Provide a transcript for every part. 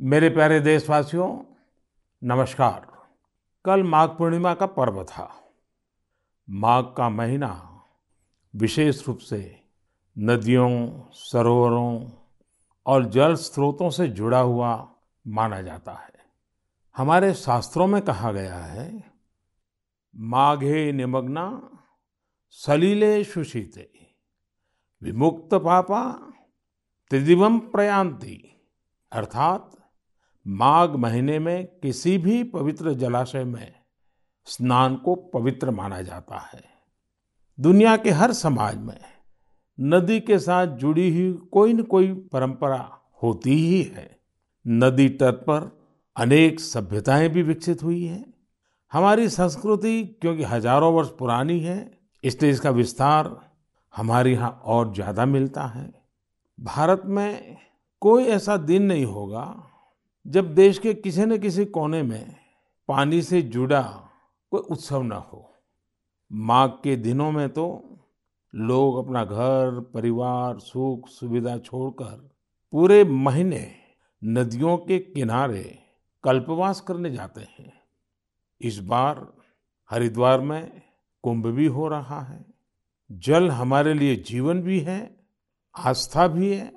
मेरे प्यारे देशवासियों, नमस्कार। कल माघ पूर्णिमा का पर्व था। माघ का महीना विशेष रूप से नदियों, सरोवरों और जल स्रोतों से जुड़ा हुआ माना जाता है। हमारे शास्त्रों में कहा गया है, माघे निमग्ना सलीले सुशीते विमुक्त पापा त्रिदिवम प्रयांति अर्थात माघ महीने में किसी भी पवित्र जलाशय में स्नान को पवित्र माना जाता है। दुनिया के हर समाज में नदी के साथ जुड़ी हुई कोई न कोई परंपरा होती ही है। नदी तट पर अनेक सभ्यताएँ भी विकसित हुई हैं। हमारी संस्कृति क्योंकि हज़ारों वर्ष पुरानी है, इसलिए इसका विस्तार हमारे यहाँ और ज़्यादा मिलता है। भारत में कोई ऐसा दिन नहीं होगा जब देश के किसी न किसी कोने में पानी से जुड़ा कोई उत्सव न हो, माघ के दिनों में तो लोग अपना घर, परिवार, सुख, सुविधा छोड़कर पूरे महीने नदियों के किनारे कल्पवास करने जाते हैं। इस बार हरिद्वार में कुंभ भी हो रहा है, जल हमारे लिए जीवन भी है, आस्था भी है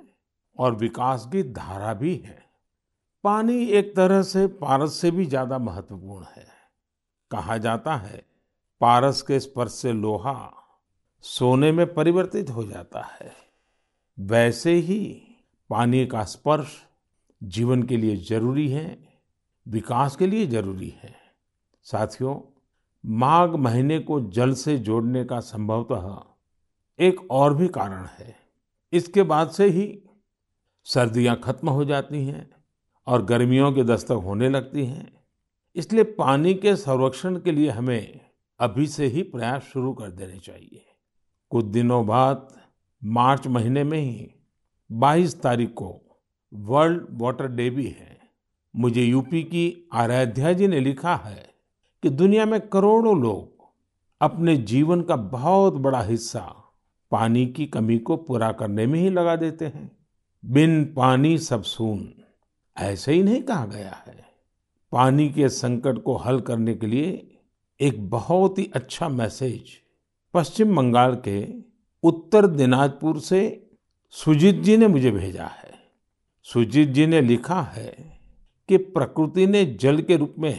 और विकास की धारा भी है। पानी एक तरह से पारस से भी ज़्यादा महत्वपूर्ण है। कहा जाता है, पारस के स्पर्श से लोहा सोने में परिवर्तित हो जाता है। वैसे ही पानी का स्पर्श जीवन के लिए ज़रूरी है, विकास के लिए ज़रूरी है। साथियों, माघ महीने को जल से जोड़ने का संभवतः एक और भी कारण है। इसके बाद से ही सर्दियाँ खत्म हो जाती हैं और गर्मियों की दस्तक होने लगती हैं। इसलिए पानी के संरक्षण के लिए हमें अभी से ही प्रयास शुरू कर देने चाहिए। कुछ दिनों बाद, मार्च महीने में ही 22 तारीख को वर्ल्ड वाटर डे भी है। मुझे यूपी की आराध्या जी ने लिखा है कि दुनिया में करोड़ों लोग अपने जीवन का बहुत बड़ा हिस्सा पानी की कमी को पूरा करने में ही लगा देते हैं। बिन पानी सब सून। ऐसे ही नहीं कहा गया है। पानी के संकट को हल करने के लिए एक बहुत ही अच्छा मैसेज पश्चिम बंगाल के उत्तर दिनाजपुर से सुजीत जी ने मुझे भेजा है। सुजीत जी ने लिखा है कि प्रकृति ने जल के रूप में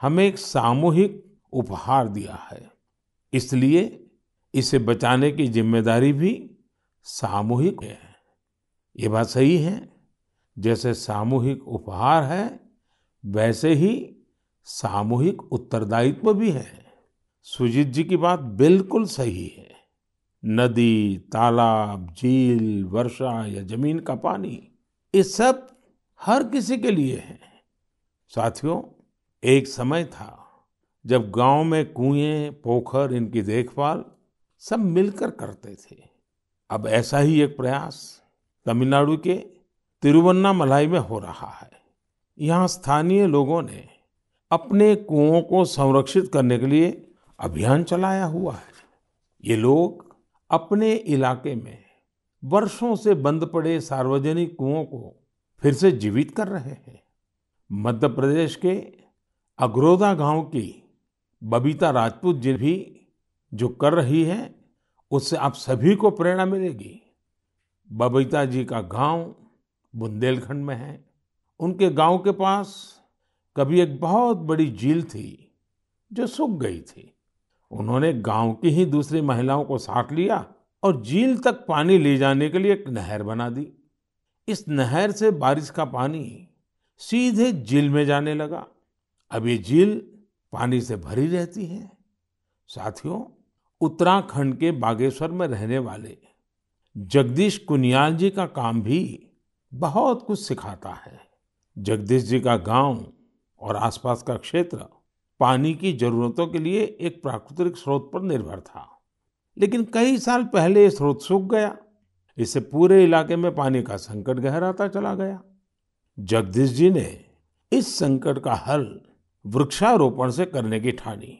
हमें एक सामूहिक उपहार दिया है। इसलिए इसे बचाने की ज़िम्मेदारी भी सामूहिक है। ये बात सही है? जैसे सामूहिक उपहार है, वैसे ही सामूहिक उत्तरदायित्व भी है। सुजीत जी की बात बिल्कुल सही है। नदी, तालाब, झील, वर्षा या ज़मीन का पानी, ये सब हर किसी के लिए है। साथियों, एक समय था जब गाँव में कुएँ, पोखर, इनकी देखभाल सब मिलकर करते थे। अब ऐसा ही एक प्रयास तमिलनाडु के तिरुवन्नामलाई में हो रहा है। यहाँ स्थानीय लोगों ने अपने कुओं को संरक्षित करने के लिए अभियान चलाया हुआ है। ये लोग अपने इलाके में वर्षों से बंद पड़े सार्वजनिक कुओं को फिर से जीवित कर रहे हैं। मध्य प्रदेश के अग्रोदा गाँव की बबीता राजपूत जी भी जो कर रही है, उससे आप सभी को प्रेरणा मिलेगी। बबीता जी का गाँव बुंदेलखंड में है। उनके गाँव के पास कभी एक बहुत बड़ी झील थी जो सूख गई थी। उन्होंने गाँव की ही दूसरी महिलाओं को साथ लिया और झील तक पानी ले जाने के लिए एक नहर बना दी। इस नहर से बारिश का पानी सीधे झील में जाने लगा। अब ये झील पानी से भरी रहती है। साथियों, उत्तराखंड के बागेश्वर में रहने वाले जगदीश कुनियाल जी का काम भी बहुत कुछ सिखाता है। जगदीश जी का गाँव और आसपास का क्षेत्र पानी की जरूरतों के लिए एक प्राकृतिक स्रोत पर निर्भर था। लेकिन कई साल पहले ये स्रोत सूख गया। इससे पूरे इलाके में पानी का संकट गहराता चला गया। जगदीश जी ने इस संकट का हल वृक्षारोपण से करने की ठानी।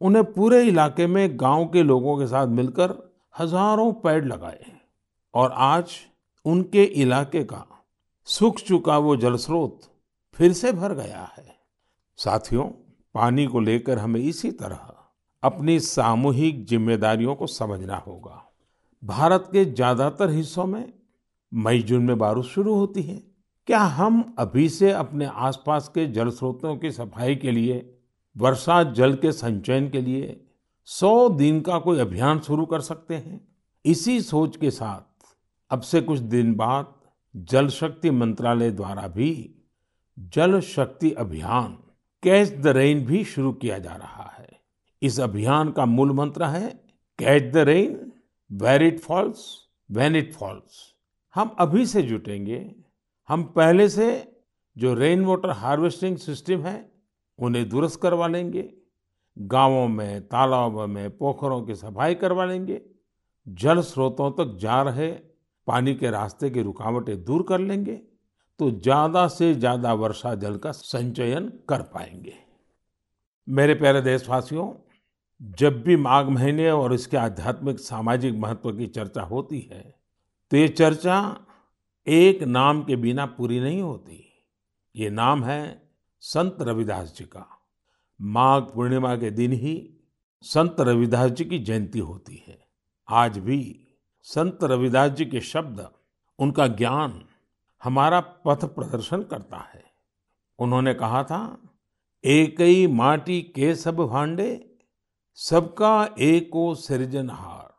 उन्हें पूरे इलाके में गाँव के लोगों के साथ मिलकर हज़ारों पेड़ लगाए और आज उनके इलाके का सूख चुका वो जल स्रोत फिर से भर गया है। साथियों, पानी को लेकर हमें इसी तरह अपनी सामूहिक जिम्मेदारियों को समझना होगा। भारत के ज़्यादातर हिस्सों में मई जून में बारिश शुरू होती है। क्या हम अभी से अपने आसपास के जल स्रोतों की सफ़ाई के लिए, वर्षा जल के संचयन के लिए सौ दिन का कोई अभियान शुरू कर सकते हैं? इसी सोच के साथ अब से कुछ दिन बाद जल शक्ति मंत्रालय द्वारा भी जल शक्ति अभियान, कैच द रेन भी शुरू किया जा रहा है। इस अभियान का मूल मंत्र है, catch the rain, where it falls, when it falls. हम अभी से जुटेंगे। हम पहले से जो रेन वाटर हार्वेस्टिंग सिस्टम है, उन्हें दुरुस्त करवा लेंगे। गाँवों में, तालाबों में, पोखरों की सफ़ाई करवा लेंगे। जल स्रोतों तक जा रहे पानी के रास्ते की रुकावटें दूर कर लेंगे तो ज़्यादा से ज़्यादा वर्षा जल का संचयन कर पाएँगे। मेरे प्यारे देशवासियों, जब भी माघ महीने और इसके आध्यात्मिक सामाजिक महत्व की चर्चा होती है तो ये चर्चा एक नाम के बिना पूरी नहीं होती। ये नाम है संत रविदास जी का। माघ पूर्णिमा के दिन ही संत रविदास जी की जयंती होती है। आज भी संत रविदास जी के शब्द, उनका ज्ञान हमारा पथ प्रदर्शन करता है। उन्होंने कहा था एक ही माटी के सब भांडे, सबका एको सृजनहार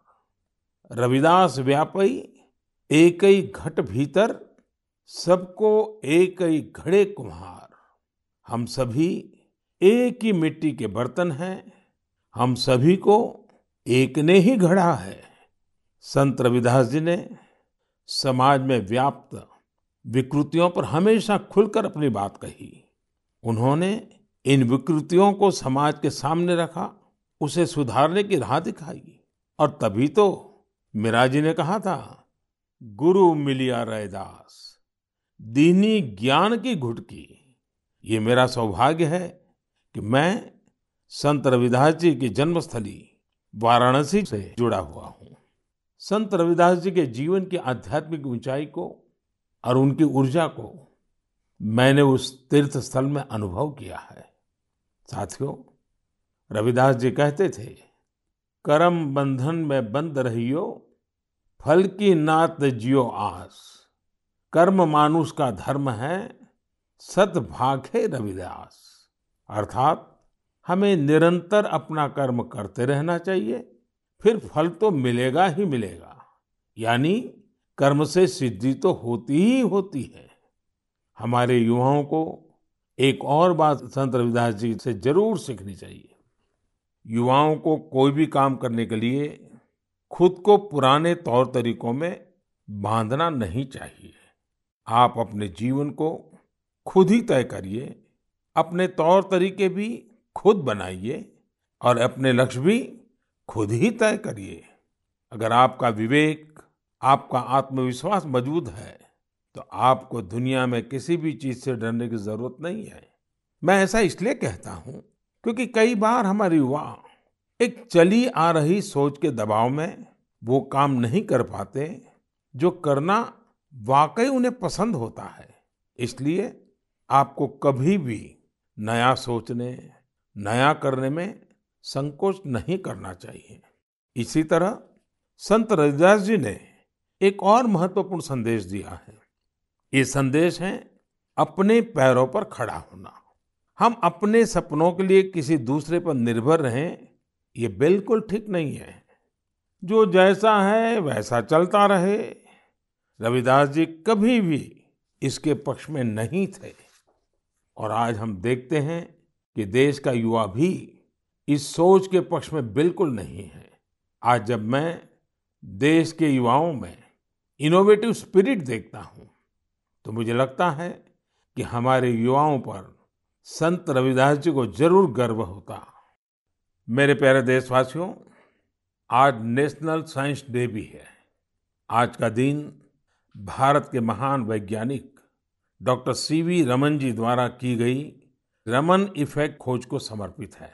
रविदास व्यापई एक ही घट भीतर, सबको एक ही घड़े कुम्हार। हम सभी एक ही मिट्टी के बर्तन हैं, हम सभी को एक ने ही घड़ा है। संत रविदास जी ने समाज में व्याप्त विकृतियों पर हमेशा खुलकर अपनी बात कही। उन्होंने इन विकृतियों को समाज के सामने रखा, उसे सुधारने की राह दिखाई। और तभी तो मीरा जी ने कहा था, गुरु मिलिया रैदास, दीनी ज्ञान की घुटकी ये मेरा सौभाग्य है कि मैं संत रविदास जी की जन्मस्थली वाराणसी से जुड़ा हुआ हूँ। संत रविदास जी के जीवन की आध्यात्मिक ऊंचाई को और उनकी ऊर्जा को मैंने उस तीर्थ स्थल में अनुभव किया है। साथियों, रविदास जी कहते थे, करम बंधन में बंद रहियो, फल की नात जियो आस। कर्म मानुष का धर्म है, सत भाखे रविदास। अर्थात हमें निरंतर अपना कर्म करते रहना चाहिए फिर फल तो मिलेगा ही मिलेगा। यानी कर्म से सिद्धि तो होती ही होती है। हमारे युवाओं को एक और बात संत रविदास जी से ज़रूर सीखनी चाहिए। युवाओं को कोई भी काम करने के लिए खुद को पुराने तौर तरीकों में बांधना नहीं चाहिए। आप अपने जीवन को खुद ही तय करिए, अपने तौर तरीके भी खुद बनाइए और अपने लक्ष्य भी खुद ही तय करिए। अगर आपका विवेक, आपका आत्मविश्वास मज़बूत है तो आपको दुनिया में किसी भी चीज़ से डरने की ज़रूरत नहीं है। मैं ऐसा इसलिए कहता हूँ क्योंकि कई बार हमारे युवा एक चली आ रही सोच के दबाव में वो काम नहीं कर पाते जो करना वाकई उन्हें पसंद होता है। इसलिए आपको कभी भी नया सोचने, नया करने में संकोच नहीं करना चाहिए। इसी तरह संत रविदास जी ने एक और महत्वपूर्ण संदेश दिया है। ये संदेश है, अपने पैरों पर खड़ा होना। हम अपने सपनों के लिए किसी दूसरे पर निर्भर रहें, ये बिल्कुल ठीक नहीं है। जो जैसा है, वैसा चलता रहे। रविदास जी कभी भी इसके पक्ष में नहीं थे। और आज हम देखते हैं कि देश का युवा भी इस सोच के पक्ष में बिल्कुल नहीं है। आज जब मैं देश के युवाओं में इनोवेटिव स्पिरिट देखता हूँ तो मुझे लगता है कि हमारे युवाओं पर संत रविदास जी को ज़रूर गर्व होता। मेरे प्यारे देशवासियों, आज नेशनल साइंस डे भी है। आज का दिन भारत के महान वैज्ञानिक डॉक्टर सीवी रमन जी द्वारा की गई रमन इफ़ेक्ट खोज को समर्पित है।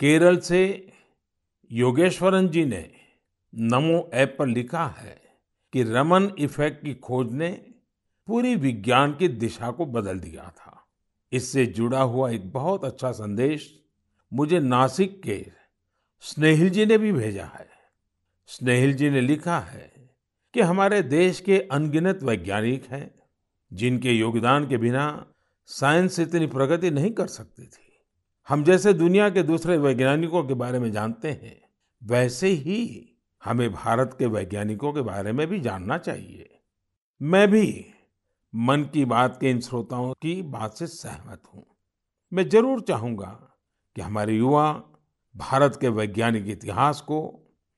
केरल से योगेश्वरन जी ने नमो ऐप पर लिखा है कि रमन इफ़ेक्ट की खोज ने पूरी विज्ञान की दिशा को बदल दिया था। इससे जुड़ा हुआ एक बहुत अच्छा संदेश मुझे नासिक के स्नेहिल जी ने भी भेजा है। स्नेहिल जी ने लिखा है कि हमारे देश के अनगिनत वैज्ञानिक हैं, जिनके योगदान के बिना साइंस इतनी प्रगति नहीं कर सकती थी। हम जैसे दुनिया के दूसरे वैज्ञानिकों के बारे में जानते हैं, वैसे ही हमें भारत के वैज्ञानिकों के बारे में भी जानना चाहिए। मैं भी मन की बात के इन श्रोताओं की बात से सहमत हूँ। मैं ज़रूर चाहूँगा कि हमारे युवा भारत के वैज्ञानिक इतिहास को,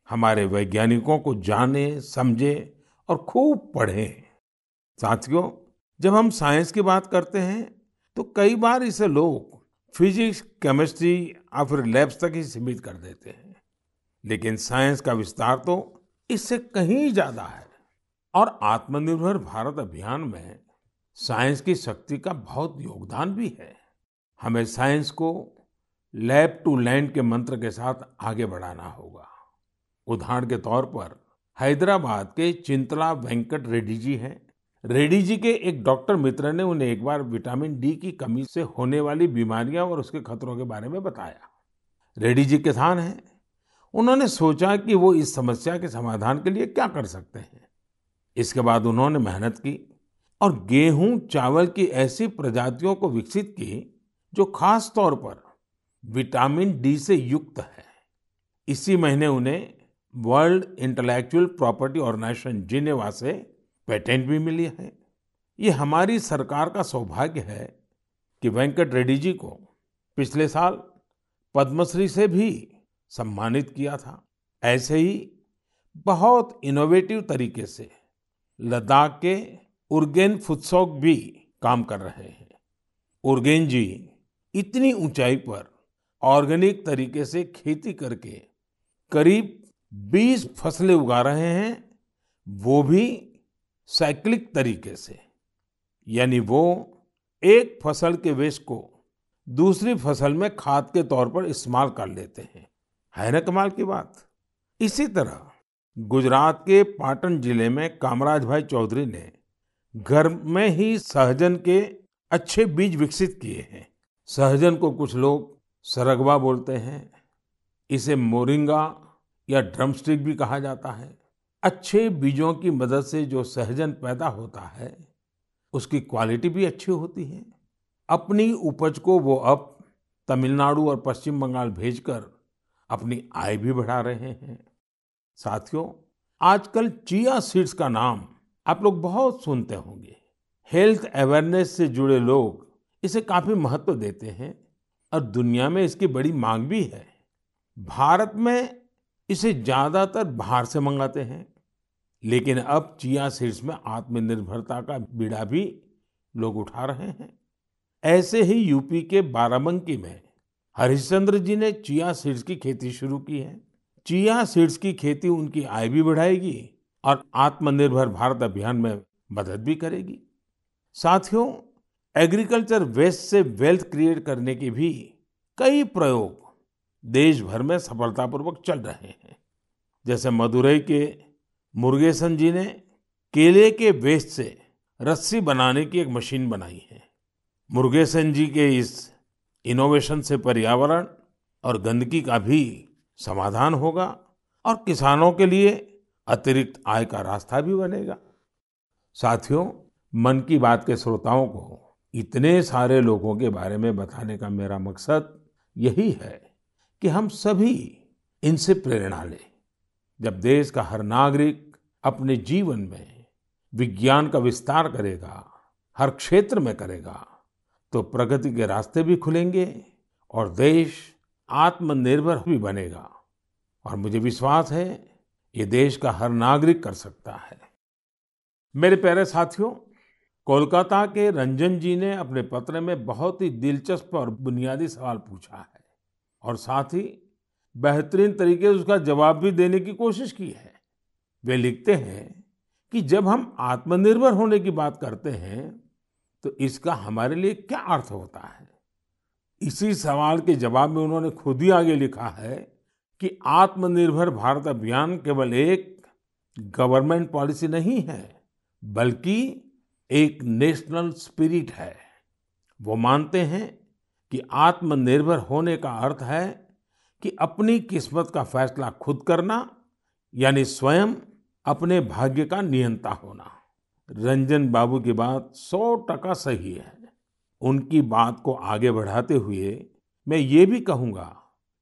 हमारे वैज्ञानिकों को जाने, समझे और खूब पढ़ें। साथियों, जब हम साइंस की बात करते हैं तो कई बार इसे लोग फिजिक्स, केमिस्ट्री या फिर लैब्स तक ही सीमित कर देते हैं। लेकिन साइंस का विस्तार तो इससे कहीं ज़्यादा है। और आत्मनिर्भर भारत अभियान में साइंस की शक्ति का बहुत योगदान भी है। हमें साइंस को लैब टू लैंड के मंत्र के साथ आगे बढ़ाना होगा। उदाहरण के तौर पर, हैदराबाद के चिंतला वेंकट रेड्डी जी हैं। रेड्डी जी के एक डॉक्टर मित्र ने उन्हें एक बार विटामिन डी की कमी से होने वाली बीमारियाँ और उसके खतरों के बारे में बताया। रेड्डी जी किसान हैं। उन्होंने सोचा कि वो इस समस्या के समाधान के लिए क्या कर सकते हैं। इसके बाद उन्होंने मेहनत की और गेहूँ, चावल की ऐसी प्रजातियों को विकसित की जो खास तौर पर विटामिन डी से युक्त है। इसी महीने उन्हें World Intellectual Property Organization Geneva से पेटेंट भी मिली है। ये हमारी सरकार का सौभाग्य है कि वेंकट रेड्डी जी को पिछले साल पद्मश्री से भी सम्मानित किया था। ऐसे ही बहुत इनोवेटिव तरीके से लद्दाख के उर्गेन फुत्सोक भी काम कर रहे हैं। उर्गेन जी इतनी ऊंचाई पर ऑर्गेनिक तरीके से खेती करके करीब 20 फ़सलें उगा रहे हैं, वो भी साइक्लिक तरीके से, यानी वो एक फ़सल के वेस्ट को दूसरी फ़सल में खाद के तौर पर इस्तेमाल कर लेते हैं। है ना कमाल की बात? इसी तरह गुजरात के पाटन ज़िले में कामराज भाई चौधरी ने घर में ही सहजन के अच्छे बीज विकसित किए हैं। सहजन को कुछ लोग सरगवा बोलते हैं। इसे मोरिंगा या ड्रमस्टिक भी कहा जाता है। अच्छे बीजों की मदद से जो सहजन पैदा होता है, उसकी क्वालिटी भी अच्छी होती है। अपनी उपज को वो अब तमिलनाडु और पश्चिम बंगाल भेजकर अपनी आय भी बढ़ा रहे हैं। साथियों, आजकल चिया सीड्स का नाम आप लोग बहुत सुनते होंगे। हेल्थ अवेयरनेस से जुड़े लोग इसे काफ़ी महत्व देते हैं और दुनिया में इसकी बड़ी मांग भी है। भारत में इसे ज़्यादातर बाहर से मंगाते हैं। लेकिन अब चिया सीड्स में आत्मनिर्भरता का बीड़ा भी लोग उठा रहे हैं। ऐसे ही यूपी के बाराबंकी में हरिश्चंद्र जी ने चिया सीड्स की खेती शुरू की है। चिया सीड्स की खेती उनकी आय भी बढ़ाएगी और आत्मनिर्भर भारत अभियान में मदद भी करेगी। साथियों, एग्रीकल्चर वेस्ट से वेल्थ क्रिएट करने के भी कई प्रयोग देश भर में सफलतापूर्वक चल रहे हैं। जैसे मदुरई के मुर्गेसन जी ने केले के वेस्ट से रस्सी बनाने की एक मशीन बनाई है। मुर्गेसन जी के इस इनोवेशन से पर्यावरण और गंदगी का भी समाधान होगा और किसानों के लिए अतिरिक्त आय का रास्ता भी बनेगा। साथियों, मन की बात के श्रोताओं को इतने सारे लोगों के बारे में बताने का मेरा मकसद यही है कि हम सभी इनसे प्रेरणा लें। जब देश का हर नागरिक अपने जीवन में विज्ञान का विस्तार करेगा, हर क्षेत्र में करेगा तो प्रगति के रास्ते भी खुलेंगे और देश आत्मनिर्भर भी बनेगा। और मुझे विश्वास है, ये देश का हर नागरिक कर सकता है। मेरे प्यारे साथियों, कोलकाता के रंजन जी ने अपने पत्र में बहुत ही दिलचस्प और बुनियादी सवाल पूछा है। और साथ ही बेहतरीन तरीके से उसका जवाब भी देने की कोशिश की है। वे लिखते हैं कि जब हम आत्मनिर्भर होने की बात करते हैं तो इसका हमारे लिए क्या अर्थ होता है? इसी सवाल के जवाब में उन्होंने खुद ही आगे लिखा है कि आत्मनिर्भर भारत अभियान केवल एक गवर्नमेंट पॉलिसी नहीं है, बल्कि एक नेशनल स्पिरिट है। वो मानते हैं कि आत्मनिर्भर होने का अर्थ है कि अपनी किस्मत का फैसला खुद करना, यानी स्वयं अपने भाग्य का नियंता होना। रंजन बाबू की बात सौ टका सही है। उनकी बात को आगे बढ़ाते हुए मैं ये भी कहूँगा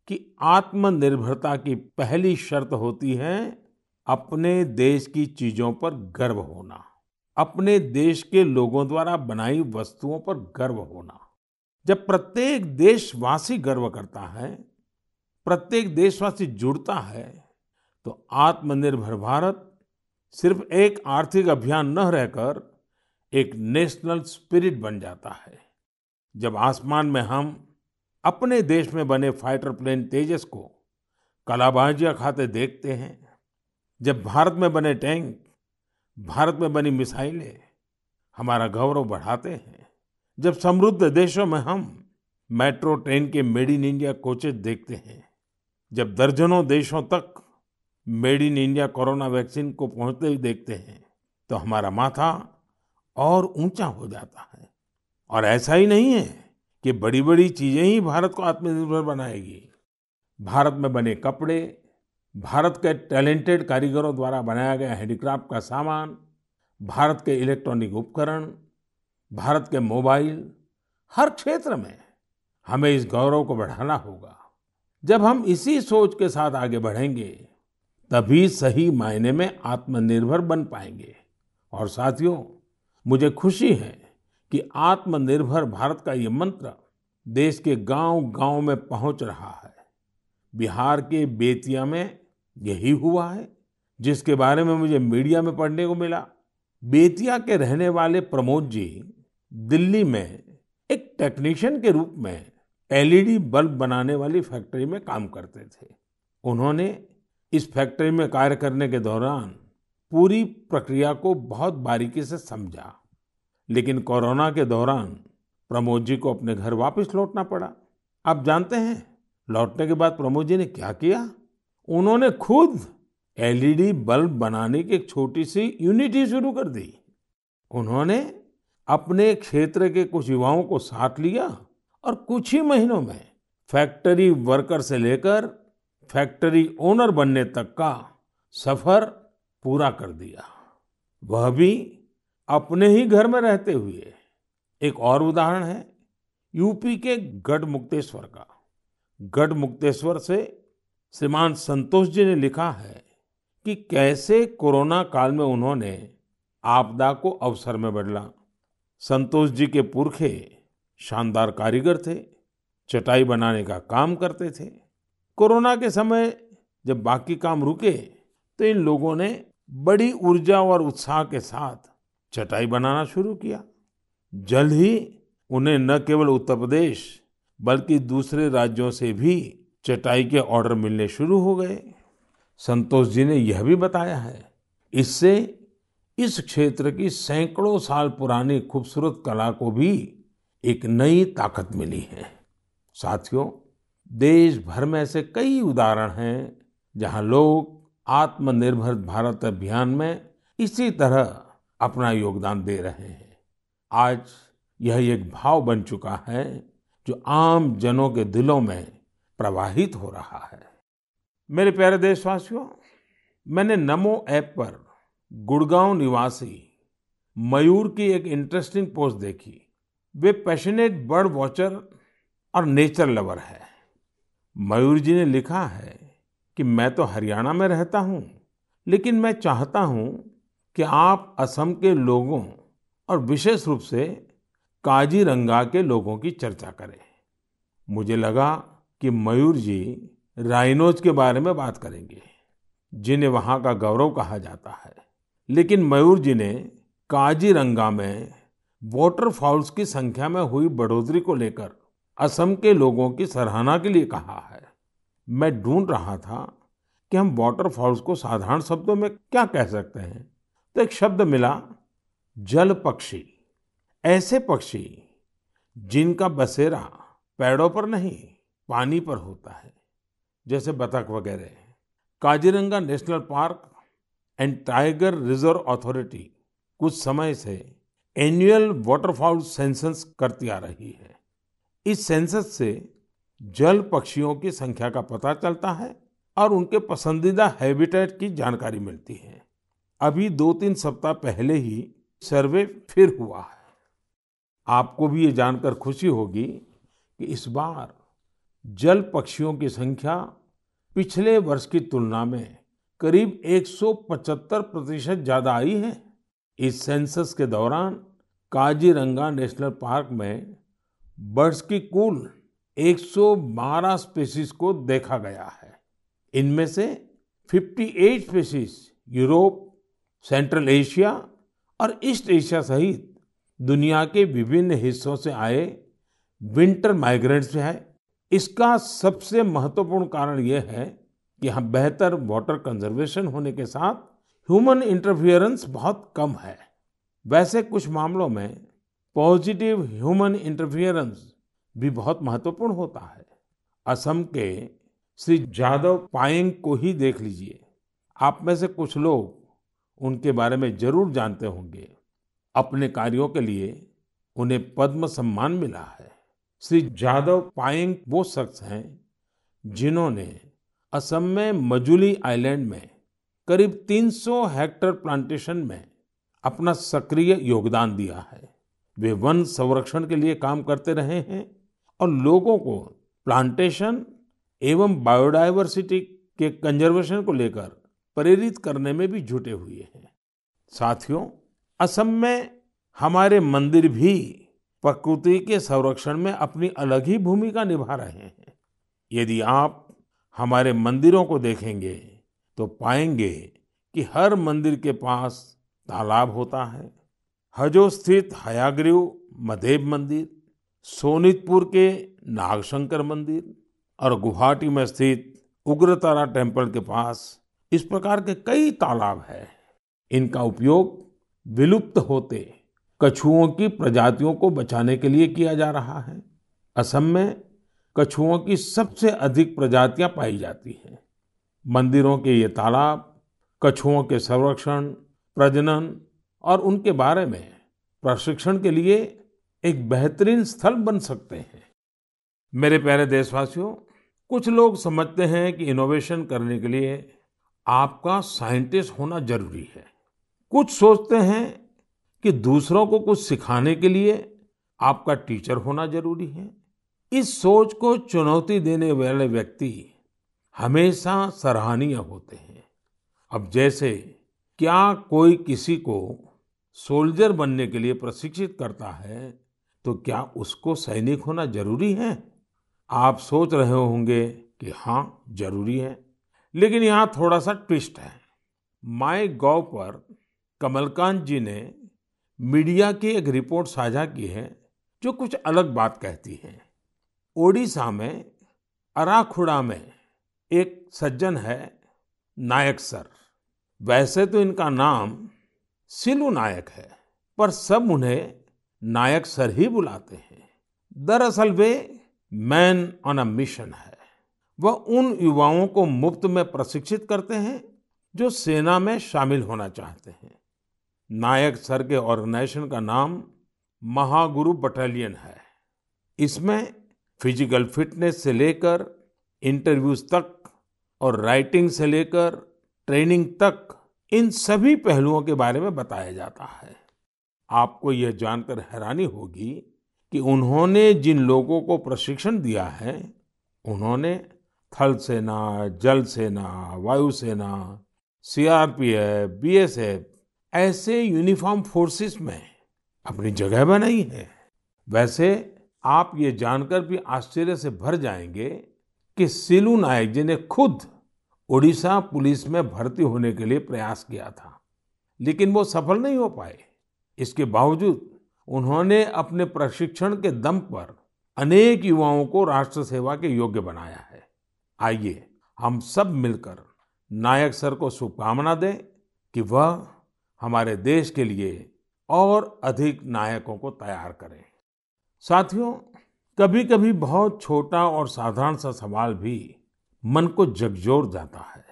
कि आत्मनिर्भरता की पहली शर्त होती है अपने देश की चीज़ों पर गर्व होना। अपने देश के लोगों द्वारा बनाई वस्तुओं पर गर्व होना। जब प्रत्येक देशवासी गर्व करता है प्रत्येक देशवासी जुड़ता है तो आत्मनिर्भर भारत सिर्फ़ एक आर्थिक अभियान न रहकर एक नेशनल स्पिरिट बन जाता है। जब आसमान में हम अपने देश में बने फाइटर प्लेन तेजस को कलाबाजियाँ खाते देखते हैं, जब भारत में बने टैंक, भारत में बनी मिसाइलें हमारा गौरव बढ़ाते हैं, जब समृद्ध देशों में हम मेट्रो, ट्रेन के मेड इन इंडिया कोचेज देखते हैं जब दर्जनों देशों तक made in India corona vaccine को पहुँचते हुए देखते हैं तो हमारा माथा और ऊँचा हो जाता है। और ऐसा ही नहीं है कि बड़ी बड़ी चीज़ें ही भारत को आत्मनिर्भर बनाएगी। भारत में बने कपड़े, भारत के टैलेंटेड कारीगरों द्वारा बनाया गया हैंडीक्राफ्ट का सामान, भारत के इलेक्ट्रॉनिक उपकरण, भारत के मोबाइल, हर क्षेत्र में हमें इस गौरव को बढ़ाना होगा। जब हम इसी सोच के साथ आगे बढ़ेंगे, तभी सही मायने में आत्मनिर्भर बन पाएँगे। और साथियों, मुझे खुशी है कि आत्मनिर्भर भारत का ये मंत्र देश के गांव-गांव में पहुँच रहा है। बिहार के बेतिया में यही हुआ है, जिसके बारे में मुझे मीडिया में पढ़ने को मिला। बेतिया के रहने वाले प्रमोद जी दिल्ली में एक टेक्नीशियन के रूप में एलईडी बल्ब बनाने वाली फैक्ट्री में काम करते थे। उन्होंने इस फैक्ट्री में कार्य करने के दौरान पूरी प्रक्रिया को बहुत बारीकी से समझा, लेकिन कोरोना के दौरान प्रमोद जी को अपने घर वापस लौटना पड़ा। आप जानते हैं, लौटने के बाद प्रमोद जी ने क्या किया? उन्होंने खुद एलईडी बल्ब बनाने की एक छोटी सी यूनिट ही शुरू कर दी। उन्होंने अपने क्षेत्र के कुछ युवाओं को साथ लिया और कुछ ही महीनों में फैक्ट्री वर्कर से लेकर फैक्ट्री ओनर बनने तक का सफ़र पूरा कर दिया। वह भी अपने ही घर में रहते हुए। एक और उदाहरण है, यूपी के गढ़ मुक्तेश्वर का। गढ़ मुक्तेश्वर से श्रीमान संतोष जी ने लिखा है कि कैसे कोरोना काल में उन्होंने आपदा को अवसर में बदला। संतोष जी के पुरखे शानदार कारीगर थे, चटाई बनाने का काम करते थे। कोरोना के समय जब बाकी काम रुके तो इन लोगों ने बड़ी ऊर्जा और उत्साह के साथ चटाई बनाना शुरू किया। जल्द ही उन्हें न केवल उत्तर प्रदेश, बल्कि दूसरे राज्यों से भी चटाई के ऑर्डर मिलने शुरू हो गए। संतोष जी ने यह भी बताया है, इससे इस क्षेत्र की सैकड़ों साल पुरानी खूबसूरत कला को भी एक नई ताकत मिली है। साथियों देश भर में ऐसे कई उदाहरण हैं, जहाँ लोग आत्मनिर्भर भारत अभियान में इसी तरह अपना योगदान दे रहे हैं। आज यह एक भाव बन चुका है, जो आम जनों के दिलों में प्रवाहित हो रहा है। मेरे प्यारे देशवासियों, मैंने नमो ऐप पर गुड़गांव निवासी मयूर की एक इंटरेस्टिंग पोस्ट देखी। वे पैशनेट बर्ड वॉचर और नेचर लवर है। मयूर जी ने लिखा है कि मैं तो हरियाणा में रहता हूँ, लेकिन मैं चाहता हूँ कि आप असम के लोगों और विशेष रूप से काजीरंगा के लोगों की चर्चा करें। मुझे लगा कि मयूर जी राइनोज के बारे में बात करेंगे, जिन्हें वहाँ का गौरव कहा जाता है। लेकिन मयूर जी ने काजीरंगा में वाटरफॉल्स की संख्या में हुई बढ़ोतरी को लेकर असम के लोगों की सराहना के लिए कहा है। मैं ढूंढ रहा था कि हम वाटरफॉल्स को साधारण शब्दों में क्या कह सकते हैं। तो एक शब्द मिला, जल पक्षी। ऐसे पक्षी जिनका बसेरा पेड़ों पर नहीं, पानी पर होता है, जैसे बतख वगैरह। Kaziranga National Park and Tiger Reserve Authority कुछ समय से एनुअल वाटरफाउल सेंसस करती आ रही है। इस सेंसस से जल पक्षियों की संख्या का पता चलता है और उनके पसंदीदा हैबिटेट की जानकारी मिलती है। अभी दो तीन सप्ताह पहले ही सर्वे फिर हुआ है। आपको भी ये जानकर खुशी होगी कि इस बार जल पक्षियों की संख्या पिछले वर्ष की तुलना में करीब 175 प्रतिशत ज़्यादा आई है। इस सेंसस के दौरान काजीरंगा नेशनल पार्क में बर्ड्स की कुल 112 स्पीसीज को देखा गया है। इनमें से 58 स्पीसीज यूरोप, सेंट्रल एशिया और ईस्ट एशिया सहित दुनिया के विभिन्न हिस्सों से आए विंटर माइग्रेंट्स है। इसका सबसे महत्वपूर्ण कारण यह है कि यहाँ बेहतर वाटर कंजर्वेशन होने के साथ ह्यूमन इंटरफियरेंस बहुत कम है। वैसे कुछ मामलों में पॉजिटिव ह्यूमन इंटरफियरेंस भी बहुत महत्वपूर्ण होता है। असम के श्री जादव पायेंग को ही देख लीजिए। आप में से कुछ लोग उनके बारे में ज़रूर जानते होंगे। अपने कार्यों के लिए उन्हें पद्म सम्मान मिला है। श्री जादव पायेंग वो शख्स हैं जिन्होंने असम में मजुली आइलैंड में करीब 300 हेक्टेयर प्लांटेशन में अपना सक्रिय योगदान दिया है। वे वन संरक्षण के लिए काम करते रहे हैं और लोगों को प्लांटेशन एवं बायोडायवर्सिटी के कंजर्वेशन को लेकर प्रेरित करने में भी जुटे हुए हैं। साथियों, असम में हमारे मंदिर भी प्रकृति के संरक्षण में अपनी अलग ही भूमिका निभा रहे हैं। यदि आप हमारे मंदिरों को देखेंगे तो पाएँगे कि हर मंदिर के पास तालाब होता है। हजो स्थित हयाग्रीव मधेब मंदिर, सोनितपुर के नागशंकर मंदिर और गुवाहाटी में स्थित उग्रतारा टेंपल के पास इस प्रकार के कई तालाब हैं। इनका उपयोग विलुप्त होते कछुओं की प्रजातियों को बचाने के लिए किया जा रहा है। असम में कछुओं की सबसे अधिक प्रजातियाँ पाई जाती हैं। मंदिरों के ये तालाब कछुओं के संरक्षण प्रजनन और उनके बारे में प्रशिक्षण के लिए एक बेहतरीन स्थल बन सकते हैं। मेरे प्यारे देशवासियों, कुछ लोग समझते हैं कि इनोवेशन करने के लिए आपका साइंटिस्ट होना ज़रूरी है। कुछ सोचते हैं कि दूसरों को कुछ सिखाने के लिए आपका टीचर होना ज़रूरी है। इस सोच को चुनौती देने वाले व्यक्ति हमेशा सराहनीय होते हैं। अब जैसे क्या कोई किसी को सोल्जर बनने के लिए प्रशिक्षित करता है? तो क्या उसको सैनिक होना ज़रूरी है? आप सोच रहे होंगे कि हाँ ज़रूरी है। लेकिन यहाँ थोड़ा सा ट्विस्ट है। माई गॉव पर कमलकांत जी ने मीडिया की एक रिपोर्ट साझा की है, जो कुछ अलग बात कहती है। ओडिशा में अराखुड़ा में एक सज्जन है, नायक सर। वैसे तो इनका नाम सिलू नायक है, पर सब उन्हें नायक सर ही बुलाते हैं। दरअसल वे मैन ऑन अ मिशन है। वह उन युवाओं को मुफ़्त में प्रशिक्षित करते हैं, जो सेना में शामिल होना चाहते हैं। नायक सर के ऑर्गेनाइजेशन का नाम महागुरु बटालियन है। इसमें फ़िज़िकल फिटनेस से लेकर इंटरव्यूज़ तक और राइटिंग से लेकर ट्रेनिंग तक इन सभी पहलुओं के बारे में बताया जाता है। आपको यह जानकर हैरानी होगी कि उन्होंने जिन लोगों को प्रशिक्षण दिया है, उन्होंने थल सेना, जल सेना वायुसेना सीआरपीएफ, बीएसएफ ऐसे यूनिफॉर्म फोर्सेस में अपनी जगह बनाई है। वैसे आप ये जानकर भी आश्चर्य से भर जाएँगे कि सिलू नायक जी ने खुद ओडिशा पुलिस में भर्ती होने के लिए प्रयास किया था, लेकिन वो सफल नहीं हो पाए। इसके बावजूद उन्होंने अपने प्रशिक्षण के दम पर अनेक युवाओं को राष्ट्र सेवा के योग्य बनाया है। आइए हम सब मिलकर नायक सर को शुभकामना दें कि वह हमारे देश के लिए और अधिक नायकों को तैयार करें। साथियों, कभी-कभी बहुत छोटा और साधारण सा सवाल भी मन को झकझोर जाता है।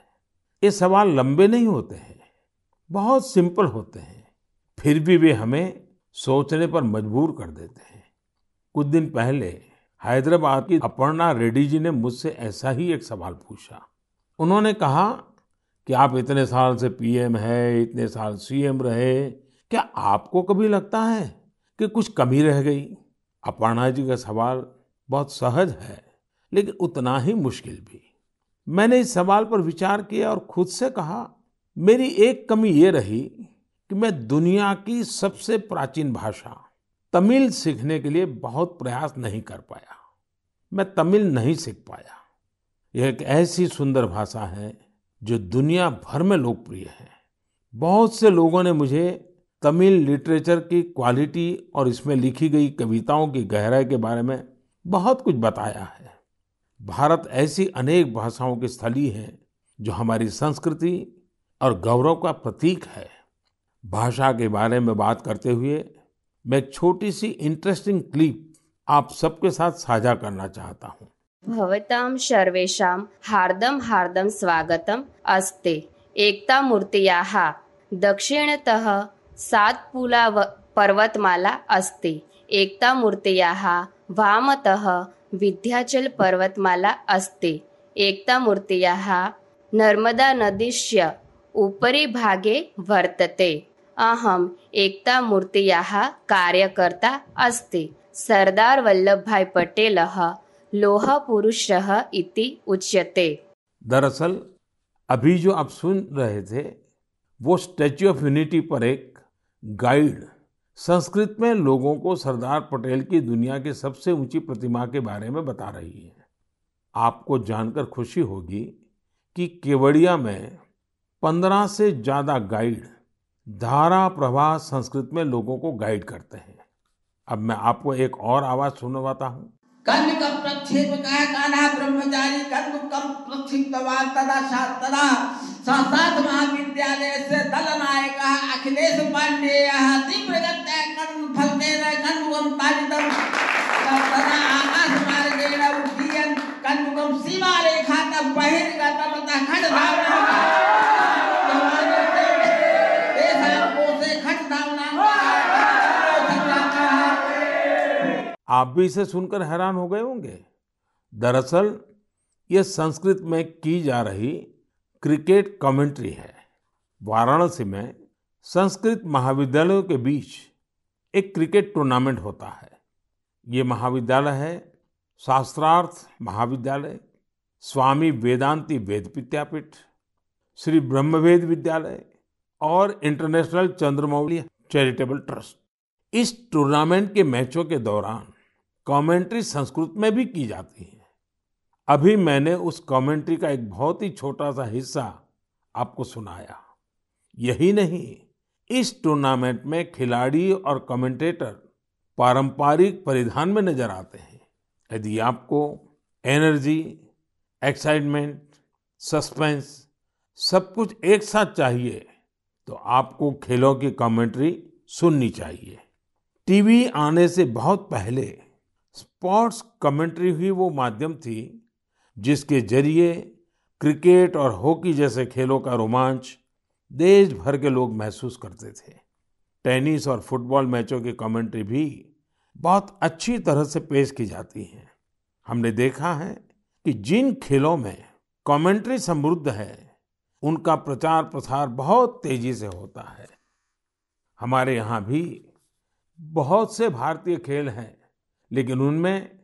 ये सवाल लंबे नहीं होते हैं, बहुत सिंपल होते हैं। फिर भी वे हमें सोचने पर मजबूर कर देते हैं। कुछ दिन पहले हैदराबाद की अपर्णा रेड्डी जी ने मुझसे ऐसा ही एक सवाल पूछा। उन्होंने कहा कि आप इतने साल से पीएम है, इतने साल सीएम रहे, क्या आपको कभी लगता है कि कुछ कमी रह गई? अपर्णा जी का सवाल बहुत सहज है, लेकिन उतना ही मुश्किल भी। मैंने इस सवाल पर विचार किया और खुद से कहा, मेरी एक कमी ये रही कि मैं दुनिया की सबसे प्राचीन भाषा तमिल सीखने के लिए बहुत प्रयास नहीं कर पाया। मैं तमिल नहीं सीख पाया। यह एक ऐसी सुंदर भाषा है जो दुनिया भर में लोकप्रिय है। बहुत से लोगों ने मुझे तमिल लिटरेचर की क्वालिटी और इसमें लिखी गई कविताओं की गहराई के बारे में बहुत कुछ बताया है। भारत ऐसी अनेक भाषाओं की स्थली है जो हमारी संस्कृति और गौरव का प्रतीक है। भाषा के बारे में बात करते हुए मैं छोटी सी इंटरेस्टिंग क्लिप आप सबके साथ साझा करना चाहता हूँ। भवतां सर्वेषां हार्दं हार्दं स्वागतम् अस्ति। एकतामूर्त्याः दक्षिणतः सातपुला पर्वतमाला अस्ति। एकतामूर्त्याः वामतः विन्ध्याचलपर्वतमाला अस्ति. एकतामूर्त्याः नर्मदानदीस्य उपरि भागे वर्तते. अहम् एकतामूर्त्याः कार्यकर्ता अस्ति. सरदार वल्लभभाई पटेलः लोहा पुरुषः इति उच्यते. दरअसल, अभी जो आप सुन रहे थे, वो स्टैच्यू ऑफ़ यूनिटी पर एक गाइड संस्कृत में लोगों को सरदार पटेल की दुनिया की सबसे ऊँची प्रतिमा के बारे में बता रही है। आपको जानकर खुशी होगी कि केवड़िया में पंद्रह से ज़्यादा गाइड धारा प्रवाह संस्कृत में लोगों को गाइड करते हैं। अब मैं आपको एक और आवाज़ सुनवाता हूँ। कन्निकं प्रक्षेपकाय कान्हा ब्रह्मचारी कन्दुकं प्रक्षिप्तवान् तदा तदा अखिलेश कन्दुकं सीमारेखातः बहिर्गतवतः खड्धावनम् तेषां कोशे खड्धावनां आप भी इसे सुनकर हैरान हो गए होंगे। दरअसल, ये संस्कृत में की जा रही क्रिकेट कमेंट्री है। वाराणसी में संस्कृत महाविद्यालयों के बीच एक क्रिकेट टूर्नामेंट होता है। ये महाविद्यालय है शास्त्रार्थ महाविद्यालय, स्वामी वेदांती वेद विद्यापीठ, श्री ब्रह्मवेद विद्यालय और इंटरनेशनल चंद्रमौली चैरिटेबल ट्रस्ट। इस टूर्नामेंट के मैचों के दौरान कमेंट्री संस्कृत में भी की जाती है। अभी मैंने उस कमेंट्री का एक बहुत ही छोटा सा हिस्सा आपको सुनाया। यही नहीं, इस टूर्नामेंट में खिलाड़ी और कमेंटेटर पारंपरिक परिधान में नज़र आते हैं। यदि आपको एनर्जी एक्साइटमेंट सस्पेंस सब कुछ एक साथ चाहिए तो आपको खेलों की कमेंट्री सुननी चाहिए। टीवी आने से बहुत पहले स्पोर्ट्स कमेंट्री ही वो माध्यम थी जिसके ज़रिए क्रिकेट और हॉकी जैसे खेलों का रोमांच देश भर के लोग महसूस करते थे। टेनिस और फुटबॉल मैचों की कमेंट्री भी बहुत अच्छी तरह से पेश की जाती है। हमने देखा है कि जिन खेलों में कमेंट्री समृद्ध है, उनका प्रचार प्रसार बहुत तेज़ी से होता है। हमारे यहाँ भी बहुत से भारतीय खेल हैं, लेकिन उनमें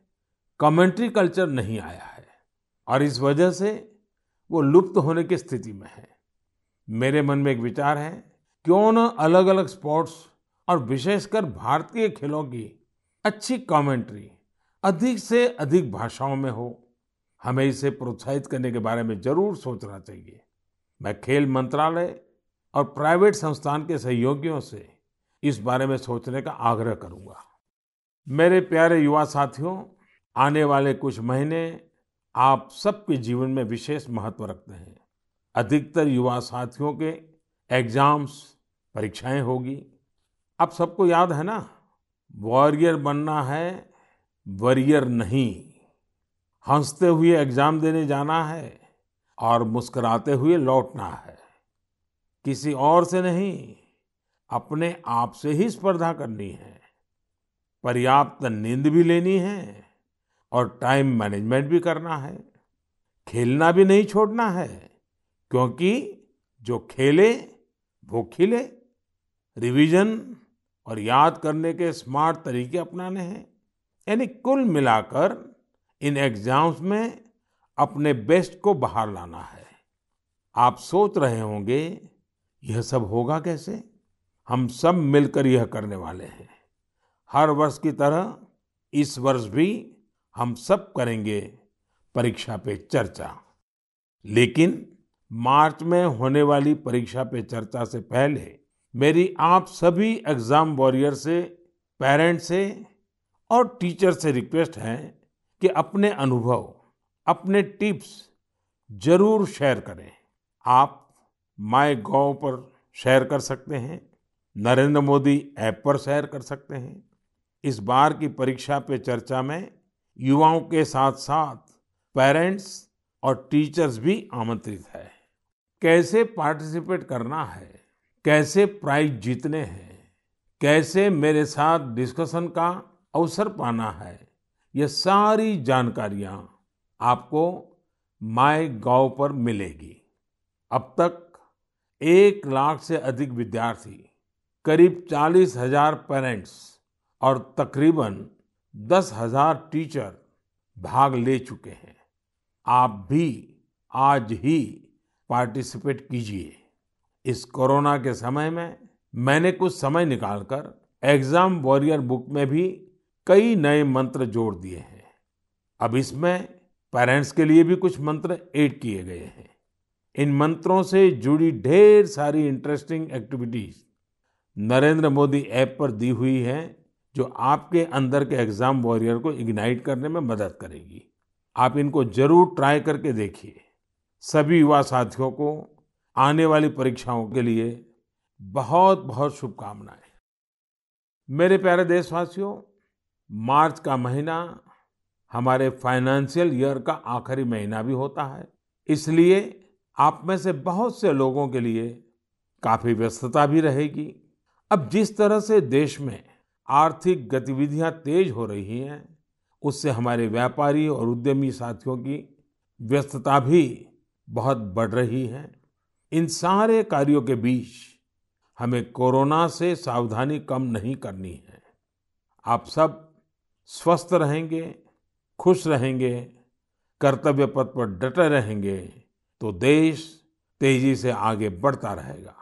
कमेंट्री कल्चर नहीं आया और इस वजह से वो लुप्त होने की स्थिति में है। मेरे मन में एक विचार है, क्यों न अलग अलग स्पोर्ट्स और विशेषकर भारतीय खेलों की अच्छी कमेंट्री अधिक से अधिक भाषाओं में हो, हमें इसे प्रोत्साहित करने के बारे में ज़रूर सोचना चाहिए। मैं खेल मंत्रालय और प्राइवेट संस्थान के सहयोगियों से इस बारे में सोचने का आग्रह करूँगा। मेरे प्यारे युवा साथियों, आने वाले कुछ महीने आप सबके जीवन में विशेष महत्व रखते हैं। अधिकतर युवा साथियों के एग्ज़ाम्स, परीक्षाएँ होगी। आप सबको याद है ना? वॉरियर बनना है, वरियर नहीं। हँसते हुए एग्ज़ाम देने जाना है और मुस्कुराते हुए लौटना है। किसी और से नहीं, अपने आप से ही स्पर्धा करनी है। पर्याप्त नींद भी लेनी है और टाइम मैनेजमेंट भी करना है। खेलना भी नहीं छोड़ना है, क्योंकि जो खेले, वो खिले। रिवीजन और याद करने के स्मार्ट तरीके अपनाने हैं। यानी कुल मिलाकर इन एग्ज़ाम्स में अपने बेस्ट को बाहर लाना है। आप सोच रहे होंगे, यह सब होगा कैसे? हम सब मिलकर यह करने वाले हैं। हर वर्ष की तरह इस वर्ष भी हम सब करेंगे परीक्षा पे चर्चा। लेकिन मार्च में होने वाली परीक्षा पे चर्चा से पहले मेरी आप सभी एग्ज़ाम वॉरियर से, पेरेंट्स से और टीचर से रिक्वेस्ट है कि अपने अनुभव, अपने टिप्स ज़रूर शेयर करें। आप माई गॉव पर शेयर कर सकते हैं, नरेंद्र मोदी ऐप पर शेयर कर सकते हैं। इस बार की परीक्षा पे चर्चा में युवाओं के साथ साथ पेरेंट्स और टीचर्स भी आमंत्रित है। कैसे पार्टिसिपेट करना है? कैसे प्राइज जीतने हैं? कैसे मेरे साथ डिस्कशन का अवसर पाना है? ये सारी जानकारियाँ आपको माई गाँव पर मिलेगी। अब तक एक लाख से अधिक विद्यार्थी, करीब चालीस हज़ार पेरेंट्स और तकरीबन दस हज़ार टीचर भाग ले चुके हैं। आप भी आज ही पार्टिसिपेट कीजिए। इस कोरोना के समय में मैंने कुछ समय निकालकर एग्ज़ाम वॉरियर बुक में भी कई नए मंत्र जोड़ दिए हैं। अब इसमें पेरेंट्स के लिए भी कुछ मंत्र ऐड किए गए हैं। इन मंत्रों से जुड़ी ढेर सारी interesting activities Narendra Modi app पर दी हुई है। जो आपके अंदर के एग्ज़ाम वॉरियर को इग्नाइट करने में मदद करेगी। आप इनको ज़रूर ट्राई करके देखिए। सभी युवा साथियों को आने वाली परीक्षाओं के लिए बहुत बहुत शुभकामनाएँ। मेरे प्यारे देशवासियों, मार्च का महीना हमारे फाइनेंशियल ईयर का आखिरी महीना भी होता है। इसलिए आप में से बहुत से लोगों के लिए काफ़ी व्यस्तता भी रहेगी। अब जिस तरह से देश में आर्थिक गतिविधियाँ तेज हो रही हैं, उससे हमारे व्यापारी और उद्यमी साथियों की व्यस्तता भी बहुत बढ़ रही है। इन सारे कार्यों के बीच हमें कोरोना से सावधानी कम नहीं करनी है। आप सब स्वस्थ रहेंगे, खुश रहेंगे, कर्तव्य पथ पर डटे रहेंगे तो देश तेज़ी से आगे बढ़ता रहेगा।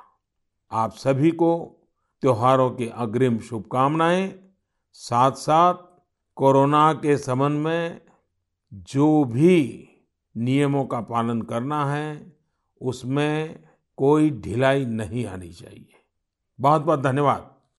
आप सभी को त्योहारों की अग्रिम शुभकामनाएँ साथ साथ कोरोना के संबंध में जो भी नियमों का पालन करना है, उसमें कोई ढिलाई नहीं आनी चाहिए। बहुत बहुत धन्यवाद।